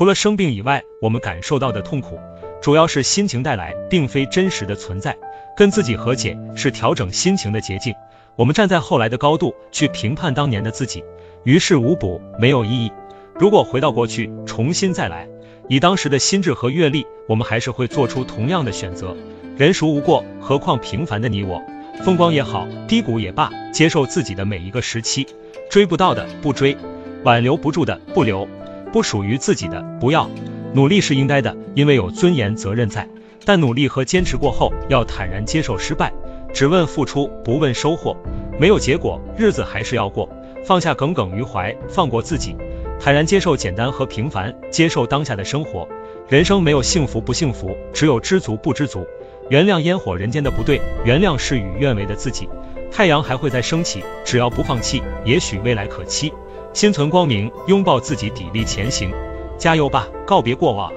除了生病以外，我们感受到的痛苦，主要是心情带来，并非真实的存在。跟自己和解是调整心情的捷径。我们站在后来的高度去评判当年的自己，于事无补，没有意义。如果回到过去，重新再来，以当时的心智和阅历，我们还是会做出同样的选择。人孰无过？何况平凡的你我。风光也好，低谷也罢，接受自己的每一个时期。追不到的不追，挽留不住的不留，不属于自己的不要。努力是应该的，因为有尊严责任在。但努力和坚持过后，要坦然接受失败，只问付出不问收获。没有结果，日子还是要过。放下耿耿于怀，放过自己，坦然接受简单和平凡，接受当下的生活。人生没有幸福不幸福，只有知足不知足。原谅烟火人间的不对，原谅事与愿违的自己。太阳还会再升起，只要不放弃，也许未来可期。心存光明，拥抱自己，砥砺前行，加油吧！告别过往。